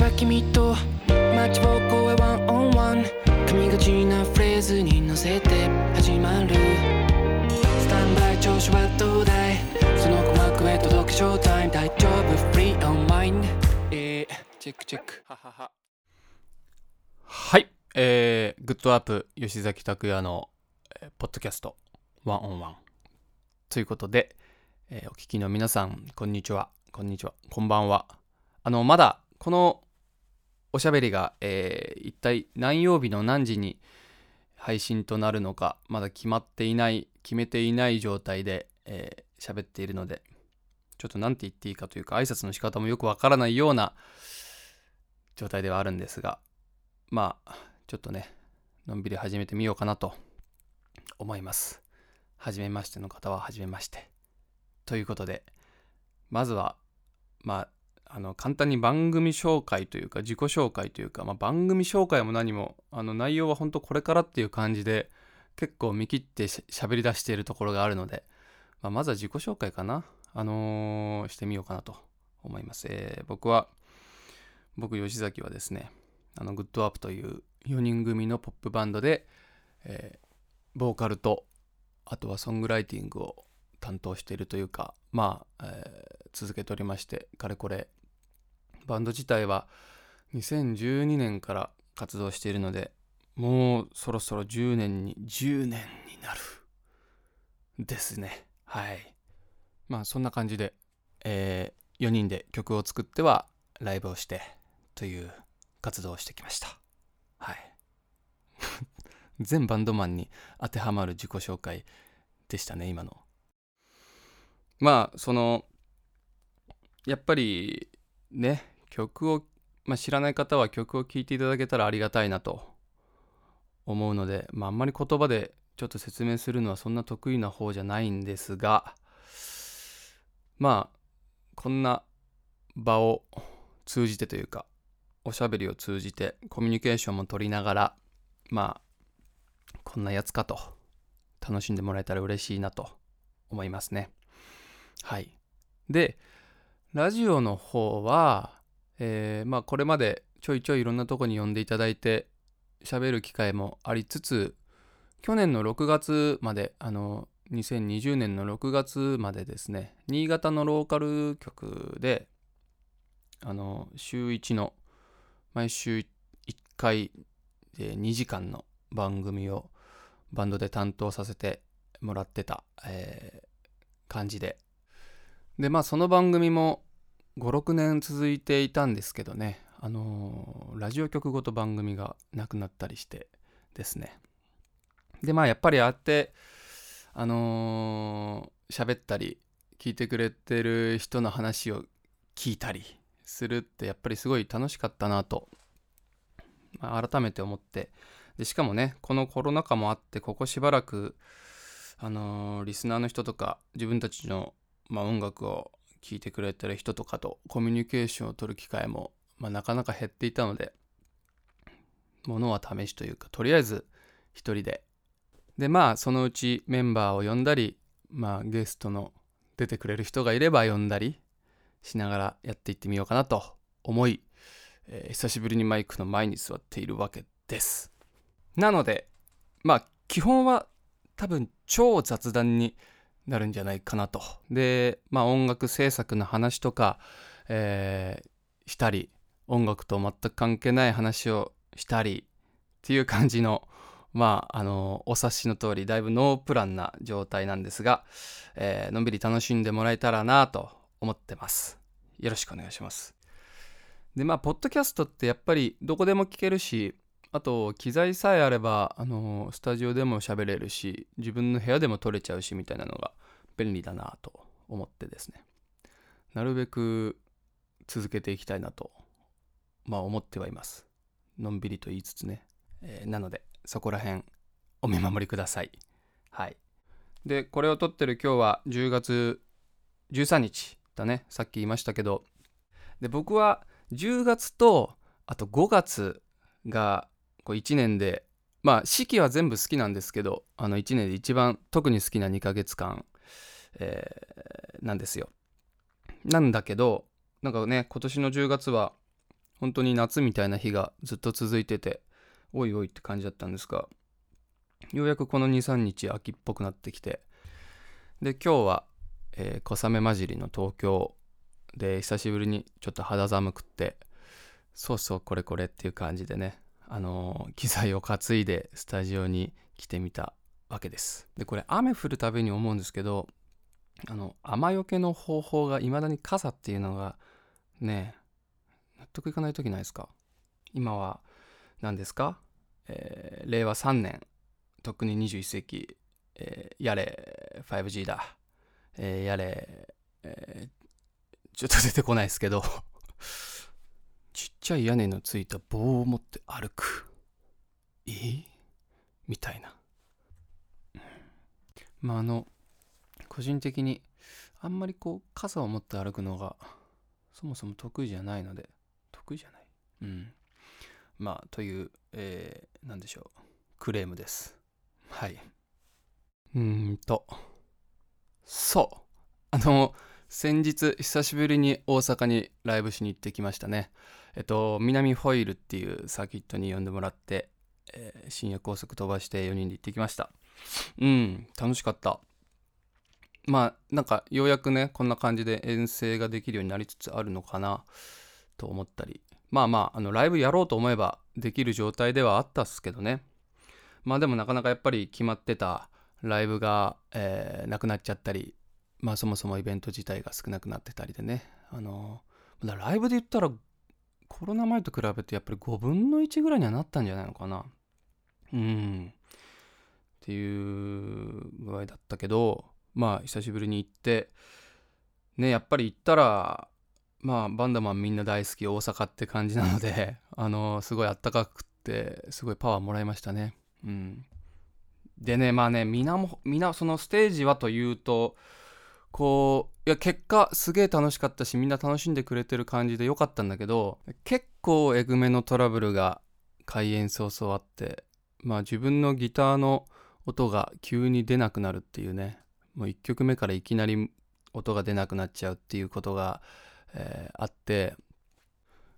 ば君と街を越えワンオンワン。髪がちなフレーズに乗せて始まる。スタンバイ調子はどうだい？その鼓膜へ届けショータイム。大丈夫？フリーオンマイン？えー、チェックチェック。ははは。はい、えー、グッドアップ吉崎拓也の、えーポッドキャストワンオンワン。ということで、えーお聞きの皆さんこんにちは。こんにちは。こんばんは。あのまだこのおしゃべりが、えー一体何曜日の何時に配信となるのかまだ決まっていない決めていない状態でえー喋、っているのでちょっと何て言っていいかというか挨拶の仕方もよくわからないような状態ではあるんですがまあちょっとねのんびり始めてみようかなと思います。初めましての方は初めまして。ということでまずはまああの簡単に番組紹介というか自己紹介というか、まあ、番組紹介も何もあの内容は本当これからっていう感じで結構見切ってし喋り出しているところがあるので、まあ、まずは自己紹介かな。あのーしてみようかなと思います、えー僕は僕吉崎はですねあのグッドアップという4人組のポップバンドで、えーボーカルとあとはソングライティングを担当しているというかまあ、えー続けておりましてかれこれバンド自体は2012年から活動しているのでもうそろそろ10年に10年になるですね。はい。まあそんな感じで、え4人で曲を作ってはライブをしてという活動をしてきました。はい。全バンドマンに当てはまる自己紹介でしたね今の。まあそのやっぱりね曲を、まあ、知らない方は曲を聴いていただけたらありがたいなと思うので、まあ、あんまり言葉でちょっと説明するのはそんな得意な方じゃないんですがまあこんな場を通じてというかおしゃべりを通じてコミュニケーションも取りながらまあこんなやつかと楽しんでもらえたら嬉しいなと思いますね。はい。でラジオの方は、えーまあこれまでちょいちょいいろんなとこに呼んでいただいて喋る機会もありつつ去年の6月まであの2020年の6月までですね新潟のローカル局であの週1の毎週1回で2時間の番組をバンドで担当させてもらってた、えー感じででまあその番組も56年続いていたんですけどね。あのーラジオ局ごと番組がなくなったりしてですね。でまあやっぱりあってあのーったり聞いてくれてる人の話を聞いたりするってやっぱりすごい楽しかったなと、まあ改めて思って。でしかもねこのコロナ禍もあってここしばらくあのーリスナーの人とか自分たちの、まあ、音楽を聴いてくれてる人とかとコミュニケーションを取る機会も、まあ、なかなか減っていたのでものは試しというかとりあえず一人で。でまあそのうちメンバーを呼んだりまあゲストの出てくれる人がいれば呼んだりしながらやっていってみようかなと思い、えー久しぶりにマイクの前に座っているわけです。なのでまあ基本は多分超雑談になるんじゃないかなと。でまあ音楽制作の話とか、えーしたり音楽と全く関係ない話をしたりっていう感じのまああのお察しの通りだいぶノープランな状態なんですが、えーのんびり楽しんでもらえたらなと思ってます。よろしくお願いします。でまあポッドキャストってやっぱりどこでも聞けるしあと機材さえあればあのスタジオでも喋れるし自分の部屋でも撮れちゃうしみたいなのが便利だなと思ってですね。なるべく続けていきたいなとまあ思ってはいます。のんびりと言いつつね、えーなのでそこら辺お見守りください。はい。でこれを撮ってる今日は10月13日だね。さっき言いましたけど。で僕は10月とあと5月がこう1年でまあ四季は全部好きなんですけどあの1年で一番特に好きな2ヶ月間、えーなんですよ。なんだけどなんかね今年の10月は本当に夏みたいな日がずっと続いてておいおいって感じだったんですがようやくこの23日秋っぽくなってきてで今日は、えー小雨混じりの東京で久しぶりにちょっと肌寒くってそうそうこれこれっていう感じでねあの機材を担いでスタジオに来てみたわけです。でこれ雨降るたびに思うんですけどあの雨よけの方法がいまだに傘っていうのがね納得いかない時ないですか？今は何ですか、えー令和3年特に21世紀、えーやれ 5G だ、えーやれ、えーちょっと出てこないですけど。ちっちゃい屋根のついた棒を持って歩く。え？ーみたいな。まああの個人的にあんまりこう傘を持って歩くのがそもそも得意じゃないので得意じゃない？うん。まあという、えー、なんでしょう。クレームです。はい。うーんと。そう。あの先日久しぶりに大阪にライブしに行ってきましたねえっと南ホイールっていうサーキットに呼んでもらって、えー深夜高速飛ばして4人で行ってきました。うん楽しかった。まあなんかようやくねこんな感じで遠征ができるようになりつつあるのかなと思ったり。まあまああのライブやろうと思えばできる状態ではあったっすけどね。まあでもなかなかやっぱり決まってたライブが、えーなくなっちゃったりまあそもそもイベント自体が少なくなってたりでね。あのだライブで言ったらコロナ前と比べてやっぱり5分の1ぐらいにはなったんじゃないのかな。うん。っていう具合だったけどまあ久しぶりに行ってねやっぱり行ったらまあバンダマンみんな大好き大阪って感じなので あのすごいあったかくってすごいパワーもらいましたね。うん。でねまあねみんなもみんなそのステージはというとこういや結果すげえ楽しかったしみんな楽しんでくれてる感じでよかったんだけど結構えぐめのトラブルが開演早々あってまあ自分のギターの音が急に出なくなるっていうねもう1曲目からいきなり音が出なくなっちゃうっていうことが、えーあって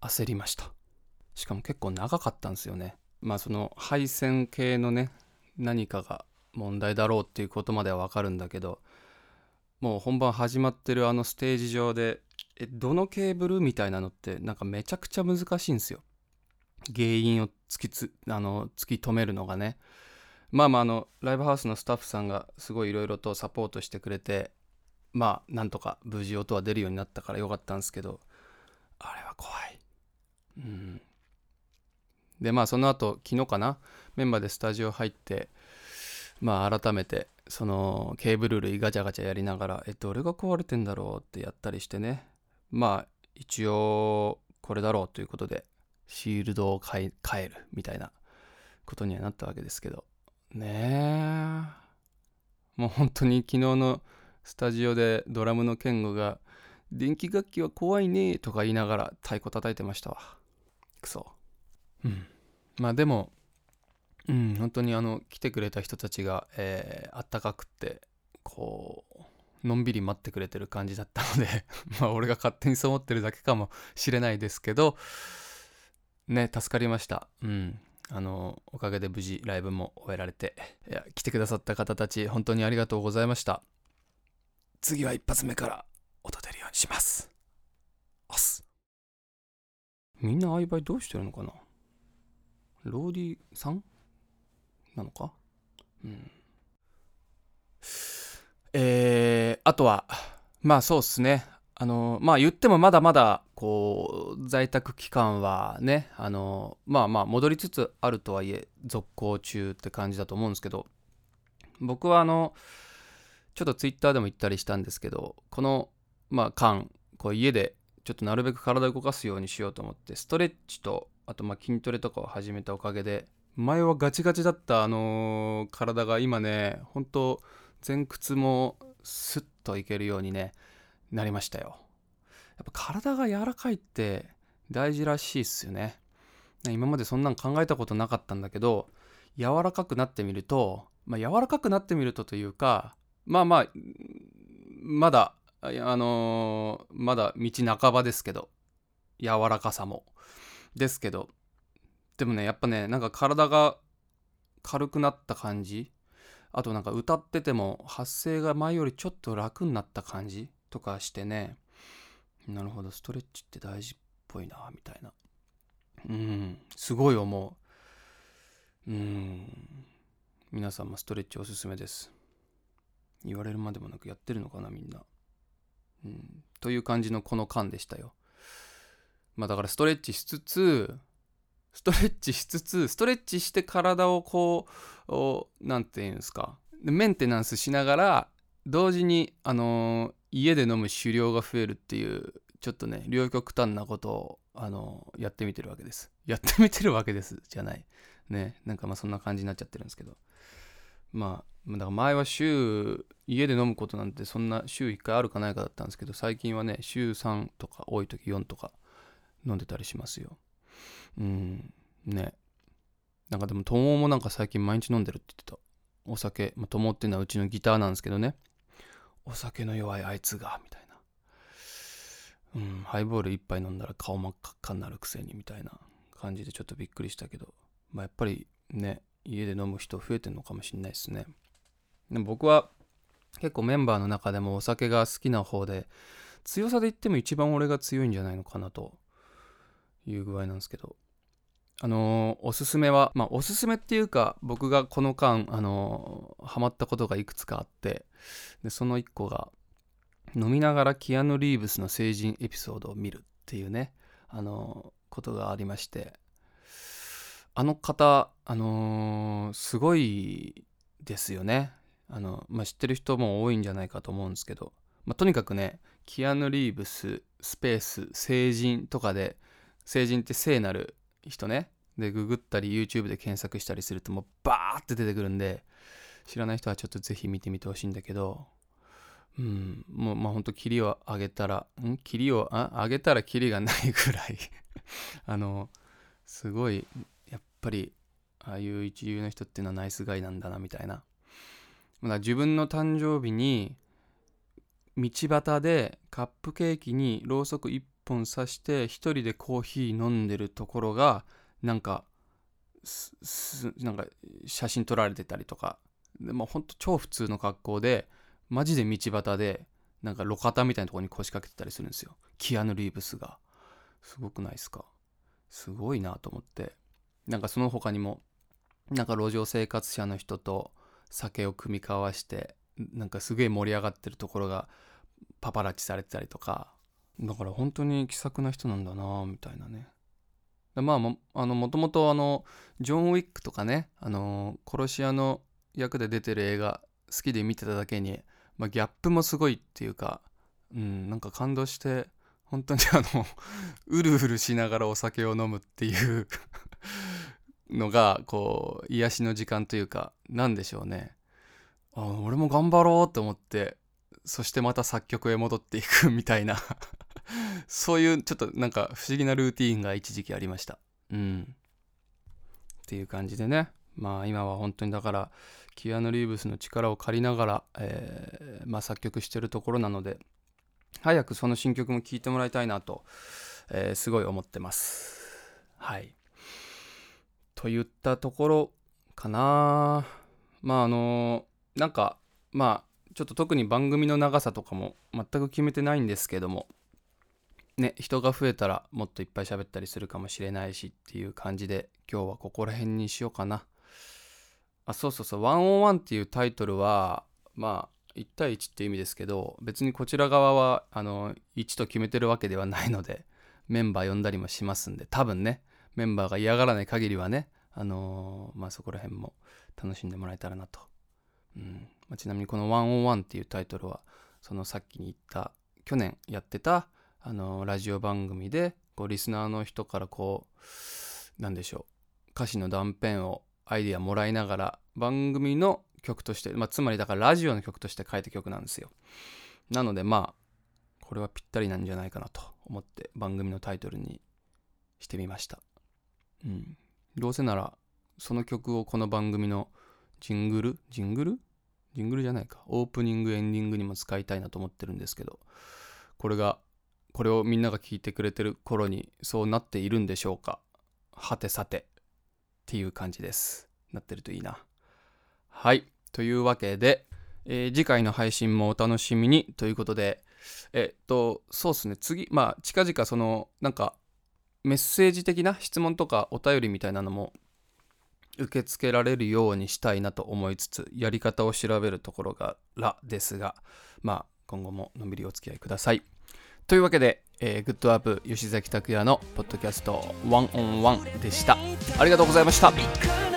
焦りました。しかも結構長かったんですよね。まあその配線系のね何かが問題だろうっていうことまではわかるんだけどもう本番始まってるあのステージ上でえどのケーブルみたいなのってなんかめちゃくちゃ難しいんですよ。原因を突きつあの突き止めるのがね。まあまああのライブハウスのスタッフさんがすごいいろいろとサポートしてくれてまあなんとか無事音は出るようになったからよかったんですけどあれは怖い。うん。でまあその後昨日かな？メンバーでスタジオ入ってまあ改めてそのケーブル類ガチャガチャやりながらえどれが壊れてんだろうってやったりしてね。まあ一応これだろうということでシールドを変えるみたいなことにはなったわけですけど。ねえ。もう本当に昨日のスタジオでドラムの健吾が「電気楽器は怖いね」とか言いながら太鼓叩いてましたわ。クソ。うん。まあでもうん本当にあの来てくれた人たちが、えーあったかくってこうのんびり待ってくれてる感じだったので まあ俺が勝手にそう思ってるだけかもしれないですけどね助かりました。うん。あのおかげで無事ライブも終えられていや来てくださった方たち本当にありがとうございました。次は一発目から音出るようにします。おす。みんなああいう場合どうしてるのかな？ローディさん？なのか？うん。えー、あとはまあそうっすね。あのまあ言ってもまだまだこう在宅期間はねあのまあまあ戻りつつあるとはいえ続行中って感じだと思うんですけど僕はあのちょっとツイッターでも言ったりしたんですけどこのまあ間こう家でちょっとなるべく体を動かすようにしようと思ってストレッチとあとまあ筋トレとかを始めたおかげで前はガチガチだったあの体が今ね本当前屈もスッといけるようにねなりましたよ。やっぱ体が柔らかいって大事らしいっすよね今までそんなん考えたことなかったんだけど柔らかくなってみるとまあ柔らかくなってみるとというかまあまあまだあのーまだ道半ばですけど柔らかさもですけどでもねやっぱねなんか体が軽くなった感じ。あとなんか歌ってても発声が前よりちょっと楽になった感じとかしてね。なるほどストレッチって大事っぽいなみたいな。うんすごい思う。うん。皆さんもストレッチおすすめです。言われるまでもなくやってるのかなみんな。うん。という感じのこの間でしたよ。まあだからストレッチしつつストレッチしつつストレッチして体をこう何て言うんですか。メンテナンスしながら同時にあのー、家で飲む酒量が増えるっていうちょっとね両極端なことをあのー、やってみてるわけです。やってみてるわけです。じゃない。ね。なんかまあそんな感じになっちゃってるんですけど。まあだから前は週家で飲むことなんてそんな週1回あるかないかだったんですけど最近はね週3とか多い時4とか飲んでたりしますよ。うん。ね。なんかでも友もなんか最近毎日飲んでるって言ってた。お酒、まあ、友っていうのはうちのギターなんですけどね。お酒の弱いあいつがみたいな。うん。ハイボール一杯飲んだら顔真っ赤っかになるくせにみたいな感じでちょっとびっくりしたけど。まあやっぱりね家で飲む人増えてんのかもしんないですね。でも僕は結構メンバーの中でもお酒が好きな方で強さで言っても一番俺が強いんじゃないのかなという具合なんですけどあのー、おすすめはまあおすすめっていうか僕がこの間あのー、ハマったことがいくつかあってでその1個が飲みながらキアヌ・リーブスの成人エピソードを見るっていうねあのー、ことがありましてあの方あのすごいですよね。あの、まあ、知ってる人も多いんじゃないかと思うんですけど、まあ、とにかくねキアヌ・リーブススペース成人とかで成人って聖なる人ね。でググったり YouTube で検索したりするともうバーって出てくるんで知らない人はちょっとぜひ見てみてほしいんだけどうんもうまあほんと霧を上げたらん？霧をあ？上げたら霧がないぐらい。あのすごいやっぱりああいう一流の人っていうのはナイスガイなんだなみたいな。だ自分の誕生日に道端でカップケーキにろうそく1本刺して一人でコーヒー飲んでるところがなんかなんか写真撮られてたりとか。でもほんと超普通の格好でマジで道端でなんか路肩みたいなところに腰掛けてたりするんですよ。キアヌ・リーブスが。すごくないですか？すごいなと思って。なんかその他にもなんか路上生活者の人と酒を酌み交わしてなんかすげえ盛り上がってるところがパパラッチされてたりとか。だから本当に気さくな人なんだなみたいなね。まあもあのもともとあのジョン・ウィックとかねあの殺し屋の役で出てる映画好きで見てただけに、まあ、ギャップもすごいっていうかうんなんか感動して本当にあの うるうるしながらお酒を飲むっていう のがこう癒しの時間というか何でしょうね。あ俺も頑張ろうと思ってそしてまた作曲へ戻っていくみたいな。そういうちょっとなんか不思議なルーティーンが一時期ありました。うん。っていう感じでね。まあ今は本当にだからキアヌ・リーブスの力を借りながら、えー、まあ、作曲してるところなので早くその新曲も聴いてもらいたいなと、えー、すごい思ってます。はい。といったところかな。まああのなんかまあちょっと特に番組の長さとかも全く決めてないんですけどもね人が増えたらもっといっぱい喋ったりするかもしれないしっていう感じで今日はここら辺にしようかな。あそうそうそう「ワンオンワンっていうタイトルはまあ1対1って意味ですけど別にこちら側はあの1と決めてるわけではないのでメンバー呼んだりもしますんで多分ねメンバーが嫌がらない限りはねあのー、まあそこら辺も楽しんでもらえたらなと。うん。まあ、ちなみにこの「101」っていうタイトルはそのさっきに言った去年やってた、あの、ラジオ番組でこうリスナーの人からこうなんでしょう歌詞の断片をアイディアもらいながら番組の曲として、まあ、つまりだからラジオの曲として書いた曲なんですよ。なのでまあこれはぴったりなんじゃないかなと思って番組のタイトルにしてみました。うん。どうせならその曲をこの番組のジングル？ジングル？ジングルじゃないかオープニングエンディングにも使いたいなと思ってるんですけどこれがこれをみんなが聞いてくれてる頃にそうなっているんでしょうか？はてさて。っていう感じです。なってるといいな。はい。というわけで、えー次回の配信もお楽しみに。ということでえっとそうっすね。次まあ近々そのなんかメッセージ的な質問とかお便りみたいなのも受け付けられるようにしたいなと思いつつやり方を調べるところがらですがまあ今後ものんびりお付き合いください。というわけで、えーグッドアップ吉崎拓也のポッドキャストワンオンワンでした。ありがとうございました「